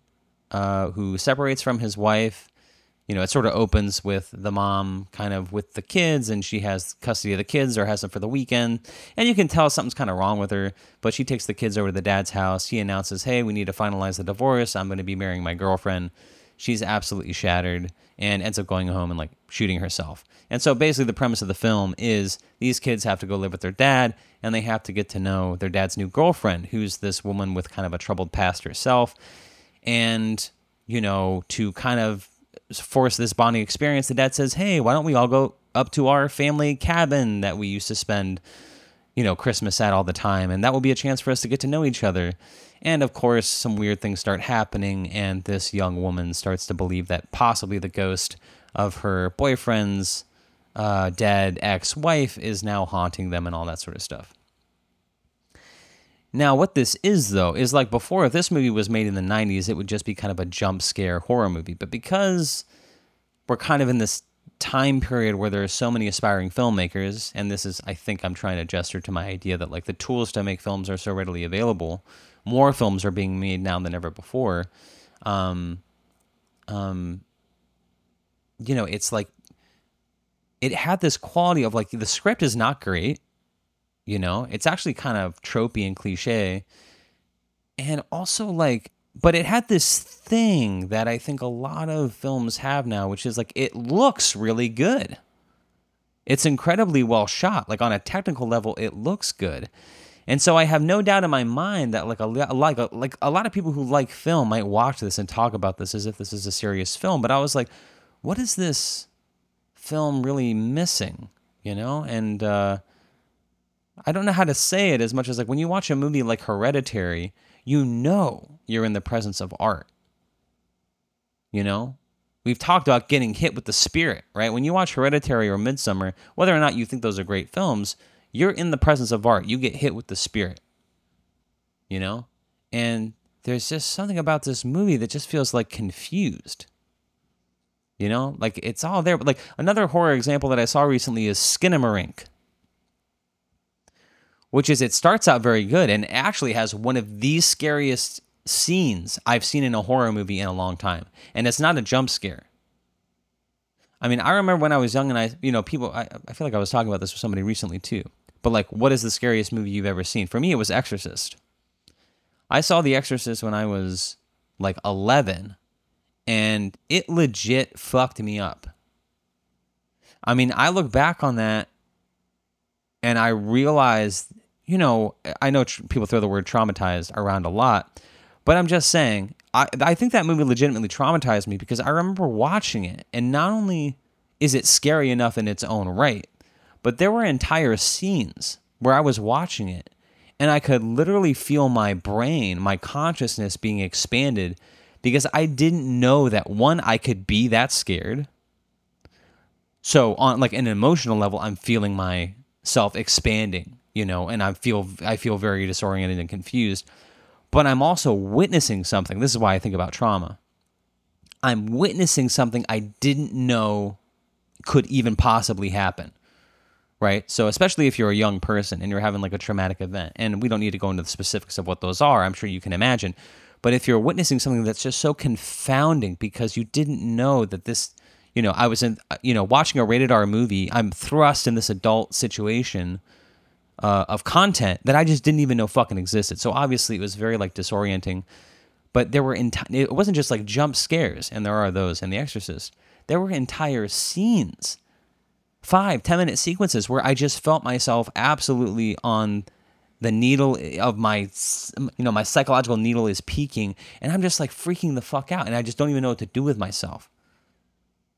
uh, who separates from his wife you know, it sort of opens with the mom kind of with the kids and she has custody of the kids or has them for the weekend. And you can tell something's kind of wrong with her, but she takes the kids over to the dad's house. He announces, Hey, we need to finalize the divorce. I'm going to be marrying my girlfriend. She's absolutely shattered and ends up going home and like shooting herself. And so basically, the premise of the film is these kids have to go live with their dad and they have to get to know their dad's new girlfriend, who's this woman with kind of a troubled past herself. And, you know, to kind of force this bonding experience, the dad says, "Hey, why don't we all go up to our family cabin that we used to spend, you know, Christmas at all the time, and that will be a chance for us to get to know each other." And of course, some weird things start happening, and this young woman starts to believe that possibly the ghost of her boyfriend's uh, dead ex-wife is now haunting them, and all that sort of stuff. Now, what this is, though, is like before, if this movie was made in the 90s, it would just be kind of a jump scare horror movie. But because we're kind of in this time period where there are so many aspiring filmmakers, and this is, I think, I'm trying to gesture to my idea that like the tools to make films are so readily available, more films are being made now than ever before. Um, um, you know, it's like it had this quality of like the script is not great you know? It's actually kind of tropey and cliche. And also like but it had this thing that i think a lot of films have now which is like it looks really good. It's incredibly well shot. Like on a technical level it looks good and so i have no doubt in my mind that like a like a, like a lot of people who like film might watch this and talk about this as if this is a serious film but i was like what is this film really missing you know and uh I don't know how to say it as much as like when you watch a movie like Hereditary, you know you're in the presence of art. You know? We've talked about getting hit with the spirit, right? When you watch Hereditary or Midsommar, whether or not you think those are great films, you're in the presence of art. You get hit with the spirit. You know? And there's just something about this movie that just feels like confused. You know, like it's all there. But like another horror example that I saw recently is Skinamarink, which is it starts out very good and actually has one of the scariest scenes I've seen in a horror movie in a long time. And it's not a jump scare. I mean, I remember when I was young and I, you know, people, I, I feel like I was talking about this with somebody recently too. But like, what is the scariest movie you've ever seen? For me, it was Exorcist. I saw The Exorcist when I was like 11 and it legit fucked me up. I mean, I look back on that and I realized, you know, I know tr- people throw the word traumatized around a lot, but I'm just saying, I, I think that movie legitimately traumatized me because I remember watching it, and not only is it scary enough in its own right, but there were entire scenes where I was watching it and I could literally feel my brain, my consciousness being expanded because I didn't know that one, I could be that scared. So on like an emotional level, I'm feeling myself expanding, you know, and I feel I feel very disoriented and confused. But I'm also witnessing something. This is why I think about trauma. I'm witnessing something I didn't know could even possibly happen. Right? So, especially if you're a young person and you're having like a traumatic event, and we don't need to go into the specifics of what those are, I'm sure you can imagine. But if you're witnessing something that's just so confounding because you didn't know that this, you know, I was in, you know, watching a rated R movie, I'm thrust in this adult situation uh, of content that I just didn't even know fucking existed. So obviously it was very like disorienting. But there were enti- it wasn't just like jump scares, and there are those in The Exorcist. There were entire scenes, five, ten minute sequences where I just felt myself absolutely on the needle of my you know my psychological needle is peaking and i'm just like freaking the fuck out and i just don't even know what to do with myself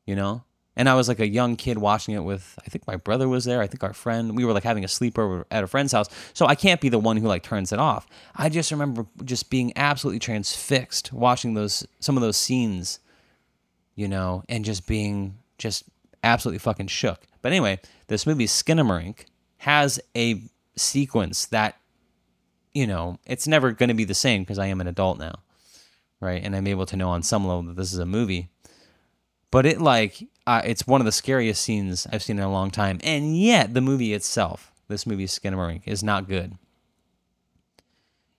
you know? And i was like a young kid watching it with i think my brother was there i think our friend we were like having a sleepover at a friend's house. So i can't be the one who like turns it off. I just remember just being absolutely transfixed watching those some of those scenes you know and just being just absolutely fucking shook. But anyway this movie skinamarink has a sequence that you know it's never going to be the same because i am an adult now right? And i'm able to know on some level that this is a movie. But it like uh, it's one of the scariest scenes i've seen in a long time. And yet the movie itself this movie skinamarink is not good.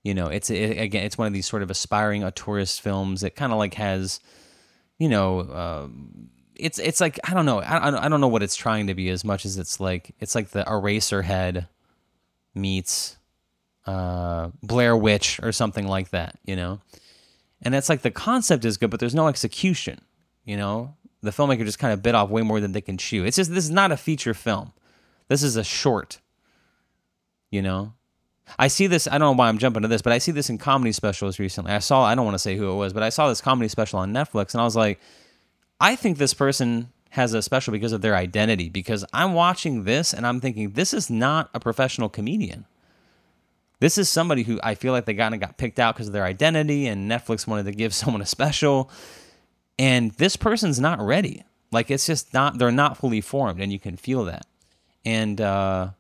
You know it's it, again it's one of these sort of aspiring auteurist films. That kind of like has you know uh, it's it's like i don't know I, I don't know what it's trying to be as much as it's like it's like the Eraserhead meets uh, Blair Witch or something like that, you know? And it's like the concept is good, but there's no execution, you know? The filmmaker just kind of bit off way more than they can chew. It's just, this is not a feature film. This is a short, you know? I see this, I don't know why I'm jumping to this, but I see this in comedy specials recently. I saw, I don't want to say who it was, but I saw this comedy special on Netflix and I was like, I think this person has a special because of their identity. Because I'm watching this and I'm thinking, this is not a professional comedian. This is somebody who I feel like they kind of got picked out because of their identity, and Netflix wanted to give someone a special. And this person's not ready. Like it's just not, they're not fully formed, and you can feel that. And uh,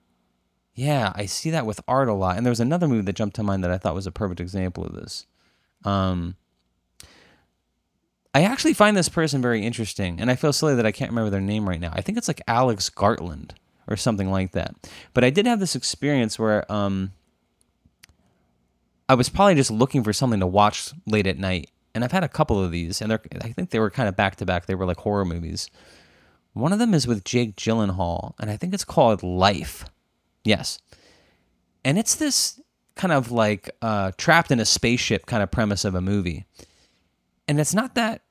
yeah, I see that with art a lot. And there was another movie that jumped to mind that I thought was a perfect example of this. Um, I actually find this person very interesting, and I feel silly that I can't remember their name right now. I think it's like Alex Garland or something like that. But I did have this experience where um, I was probably just looking for something to watch late at night, and I've had a couple of these, and I think they were kind of back to back. They were like horror movies. One of them is with Jake Gyllenhaal, and I think it's called Life. Yes, and it's this kind of like uh, trapped in a spaceship kind of premise of a movie and it's not that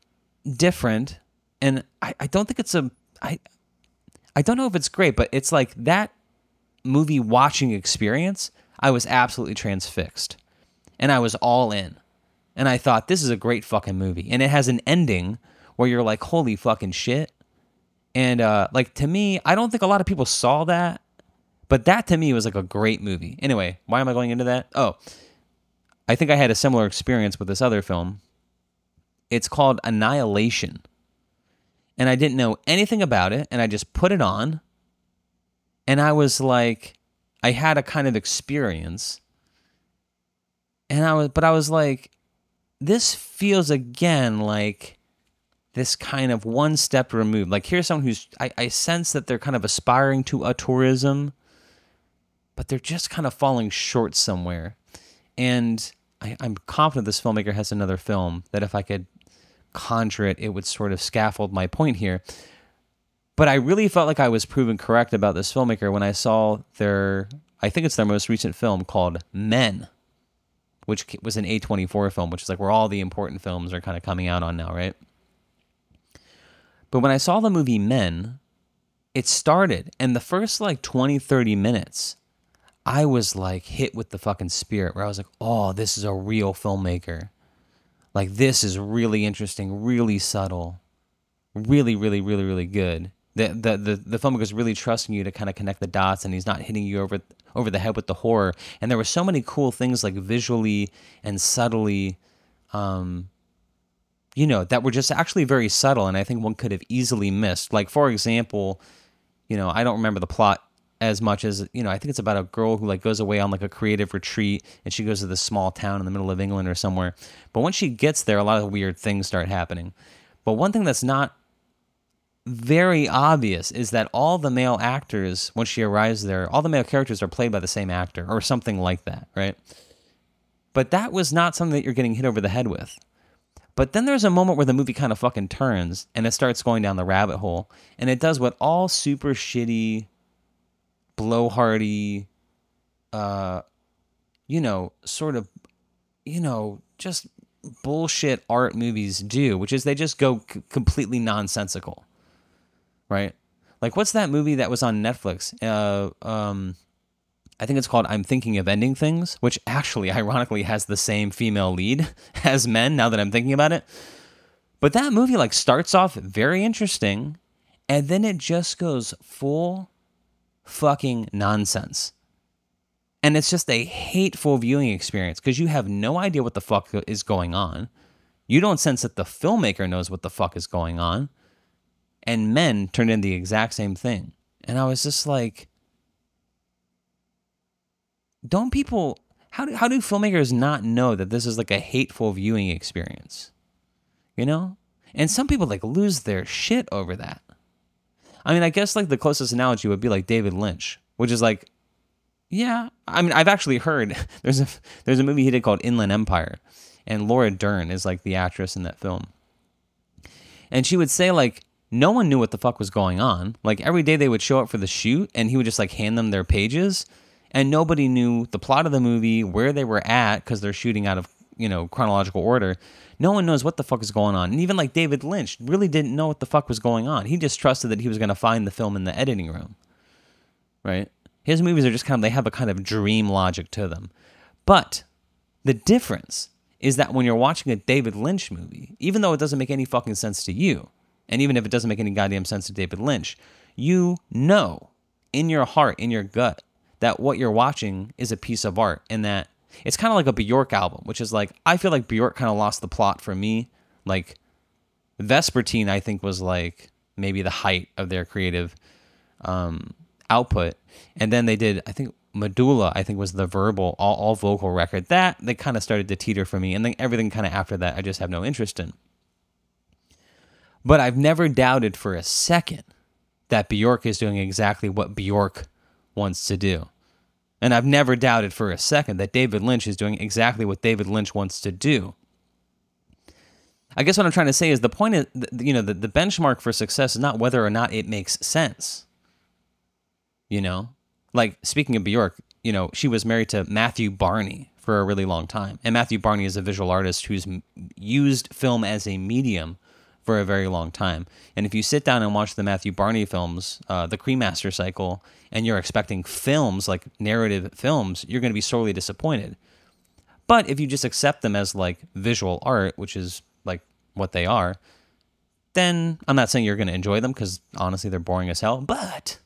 different. And I, I don't think it's a I I don't know if it's great, but it's like that movie watching experience. I was absolutely transfixed, and I was all in. And I thought this is a great fucking movie, and it has an ending where you're like, holy fucking shit. And uh, like to me, I don't think a lot of people saw that, but that to me was like a great movie. Anyway, why am I going into that? Oh, I think I had a similar experience with this other film. It's called Annihilation. And I didn't know anything about it, and I just put it on. And I was like, I had a kind of experience. And I was, but I was like, this feels again like this kind of one step removed. Like here's someone who's I, I sense that they're kind of aspiring to auteurism, but they're just kind of falling short somewhere. And I, I'm confident this filmmaker has another film that if I could conjure it, it would sort of scaffold my point here. But I really felt like I was proven correct about this filmmaker when I saw their, I think it's their most recent film called Men, which was an A24 film, which is like where all the important films are kind of coming out on now, right? But when I saw the movie Men, it started, and the first like 20, 30 minutes, I was like hit with the fucking spirit where I was like, oh, this is a real filmmaker. Like, this is really interesting, really subtle, really, really, really, really good. The, the, the, the filmmaker is really trusting you to kind of connect the dots and he's not hitting you over, over the head with the horror. And there were so many cool things like visually and subtly um, you know, that were just actually very subtle and I think one could have easily missed. Like, for example, you know, I don't remember the plot as much as, you know, I think it's about a girl who like goes away on like a creative retreat and she goes to this small town in the middle of England or somewhere. But when she gets there, a lot of weird things start happening. But one thing that's not very obvious is that all the male actors, when she arrives there, all the male characters are played by the same actor or something like that, right? But that was not something that you're getting hit over the head with. But then there's a moment where the movie kind of fucking turns and it starts going down the rabbit hole. And it does what all super shitty, blowhardy, uh, you know, sort of, you know, just bullshit art movies do, which is they just go c- completely nonsensical. Right? Like, what's that movie that was on Netflix? Uh, um, I think it's called I'm Thinking of Ending Things, which actually, ironically, has the same female lead as men now that I'm thinking about it. But that movie, like, starts off very interesting, and then it just goes full fucking nonsense. And it's just a hateful viewing experience because you have no idea what the fuck is going on. You don't sense that the filmmaker knows what the fuck is going on. And men turned in the exact same thing. And I was just like, don't people how do, how do filmmakers not know that this is like a hateful viewing experience you know and some people like lose their shit over that i mean i guess like the closest analogy would be like david lynch which is like yeah i mean i've actually heard there's a there's a movie he did called inland empire and laura dern is like the actress in that film. And she would say like no one knew what the fuck was going on. Like every day they would show up for the shoot and he would just like hand them their pages and nobody knew the plot of the movie, where they were at, because they're shooting out of you know chronological order. No one knows what the fuck is going on, and even like David Lynch really didn't know what the fuck was going on. He just trusted that he was going to find the film in the editing room, right? His movies are just kind of they have a kind of dream logic to them, but the difference is that when you're watching a David Lynch movie, even though it doesn't make any fucking sense to you, and even if it doesn't make any goddamn sense to David Lynch, you know in your heart, in your gut, that what you're watching is a piece of art and that it's kind of like a Bjork album, which is like I feel like Bjork kind of lost the plot for me. Like Vespertine, I think was like maybe the height of their creative um, output, and then they did I think Medulla I think was the verbal all, all vocal record that they kind of started to teeter for me, and then everything kind of after that I just have no interest in. But I've never doubted for a second that Bjork is doing exactly what Bjork wants to do. And I've never doubted for a second that David Lynch is doing exactly what David Lynch wants to do. I guess what I'm trying to say is the point is, you know, the, the benchmark for success is not whether or not it makes sense. You know, like speaking of Bjork, you know, she was married to Matthew Barney for a really long time. And Matthew Barney is a visual artist who's used film as a medium for a very long time. And if you sit down and watch the Matthew Barney films, uh, the Cremaster cycle, and you're expecting films like narrative films, you're going to be sorely disappointed. But if you just accept them as like visual art, which is like what they are, then I'm not saying you're going to enjoy them because honestly, they're boring as hell, but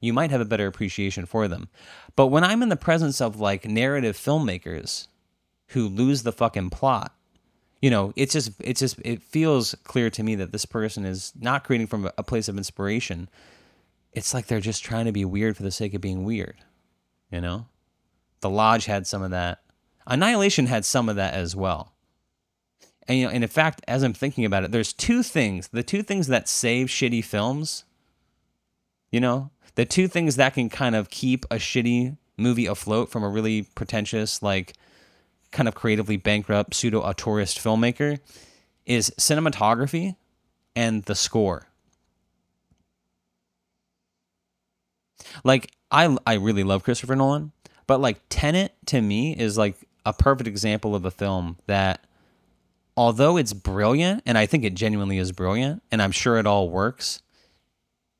you might have a better appreciation for them. But when I'm in the presence of like narrative filmmakers, who lose the fucking plot. You know, it's just it's just it feels clear to me that this person is not creating from a place of inspiration. It's like they're just trying to be weird for the sake of being weird. You know? The Lodge had some of that. Annihilation had some of that as well. And you know, and in fact, as I'm thinking about it, there's two things. The two things that save shitty films, you know, the two things that can kind of keep a shitty movie afloat from a really pretentious, like kind of creatively bankrupt pseudo auteurist filmmaker is cinematography and the score. Like I I really love Christopher Nolan, but like Tenet to me is like a perfect example of a film that although it's brilliant and I think it genuinely is brilliant and I'm sure it all works,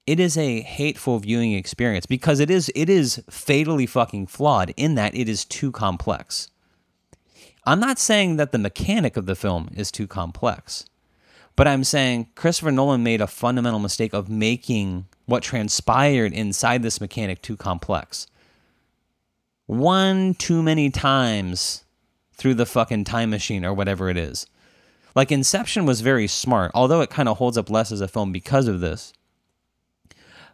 it is a hateful viewing experience because it is it is fatally fucking flawed in that it is too complex. I'm not saying that the mechanic of the film is too complex, but I'm saying Christopher Nolan made a fundamental mistake of making what transpired inside this mechanic too complex. One too many times through the fucking time machine or whatever it is. Like Inception was very smart, although it kind of holds up less as a film because of this.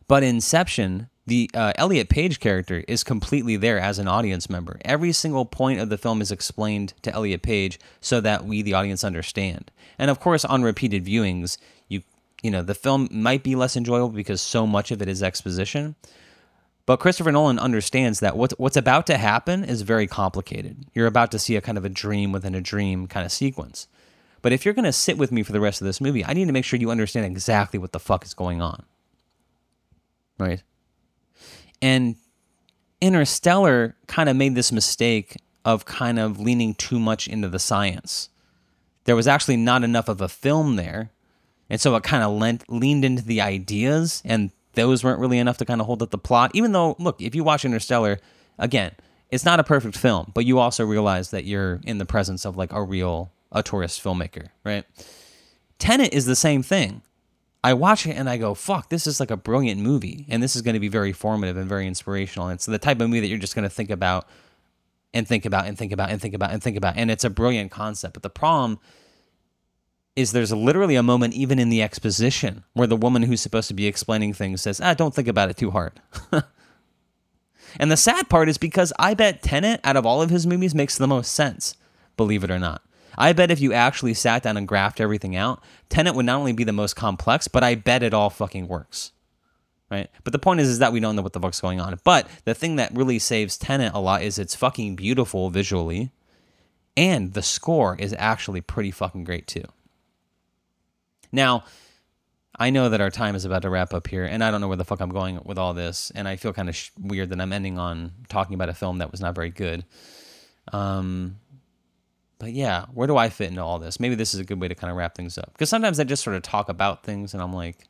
But Inception, the uh, Elliot Page character is completely there as an audience member. Every single point of the film is explained to Elliot Page so that we, the audience, understand. And of course, on repeated viewings, you you know the film might be less enjoyable because so much of it is exposition. But Christopher Nolan understands that what's what's about to happen is very complicated. You're about to see a kind of a dream within a dream kind of sequence. But if you're going to sit with me for the rest of this movie, I need to make sure you understand exactly what the fuck is going on right? And Interstellar kind of made this mistake of kind of leaning too much into the science. There was actually not enough of a film there. And so it kind of lent, leaned into the ideas, and those weren't really enough to kind of hold up the plot. Even though, look, if you watch Interstellar, again, it's not a perfect film, but you also realize that you're in the presence of like a real auteurist filmmaker, right? Tenet is the same thing. I watch it and I go, fuck, this is like a brilliant movie. And this is going to be very formative and very inspirational. And it's the type of movie that you're just going to think about and think about and think about and think about and think about. And it's a brilliant concept. But the problem is there's literally a moment, even in the exposition, where the woman who's supposed to be explaining things says, ah, don't think about it too hard. and the sad part is because I bet Tenet, out of all of his movies, makes the most sense, believe it or not. I bet if you actually sat down and graphed everything out, Tenet would not only be the most complex, but I bet it all fucking works. Right? But the point is, is that we don't know what the fuck's going on. But the thing that really saves Tenet a lot is it's fucking beautiful visually, and the score is actually pretty fucking great too. Now, I know that our time is about to wrap up here, and I don't know where the fuck I'm going with all this, and I feel kind of sh- weird that I'm ending on talking about a film that was not very good. Um, but yeah, where do I fit into all this? Maybe this is a good way to kind of wrap things up. Because sometimes I just sort of talk about things and I'm like,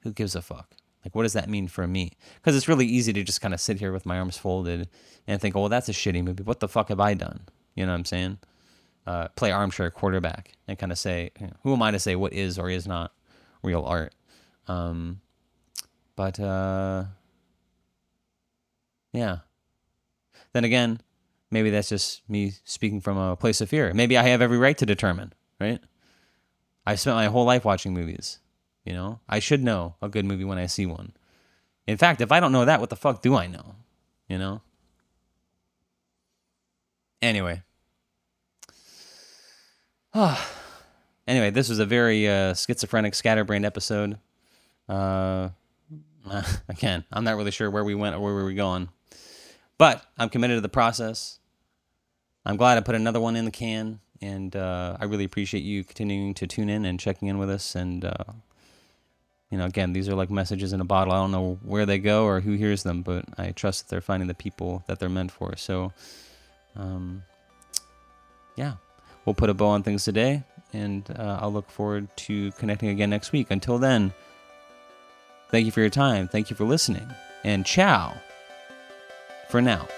who gives a fuck? Like, what does that mean for me? Because it's really easy to just kind of sit here with my arms folded and think, oh, well, that's a shitty movie. What the fuck have I done? You know what I'm saying? Uh, play armchair quarterback and kind of say, who am I to say what is or is not real art? Um, but uh, yeah. Then again, maybe that's just me speaking from a place of fear. Maybe I have every right to determine, right? I've spent my whole life watching movies. You know, I should know a good movie when I see one. In fact, if I don't know that, what the fuck do I know? You know? Anyway. anyway, this was a very uh, schizophrenic, scatterbrained episode. Uh, again, I'm not really sure where we went or where we were going. But I'm committed to the process. I'm glad I put another one in the can, and uh, I really appreciate you continuing to tune in and checking in with us. And uh, you know, again, these are like messages in a bottle. I don't know where they go or who hears them, but I trust that they're finding the people that they're meant for. So, um, yeah, we'll put a bow on things today, and uh, I'll look forward to connecting again next week. Until then, thank you for your time. Thank you for listening, and ciao for now.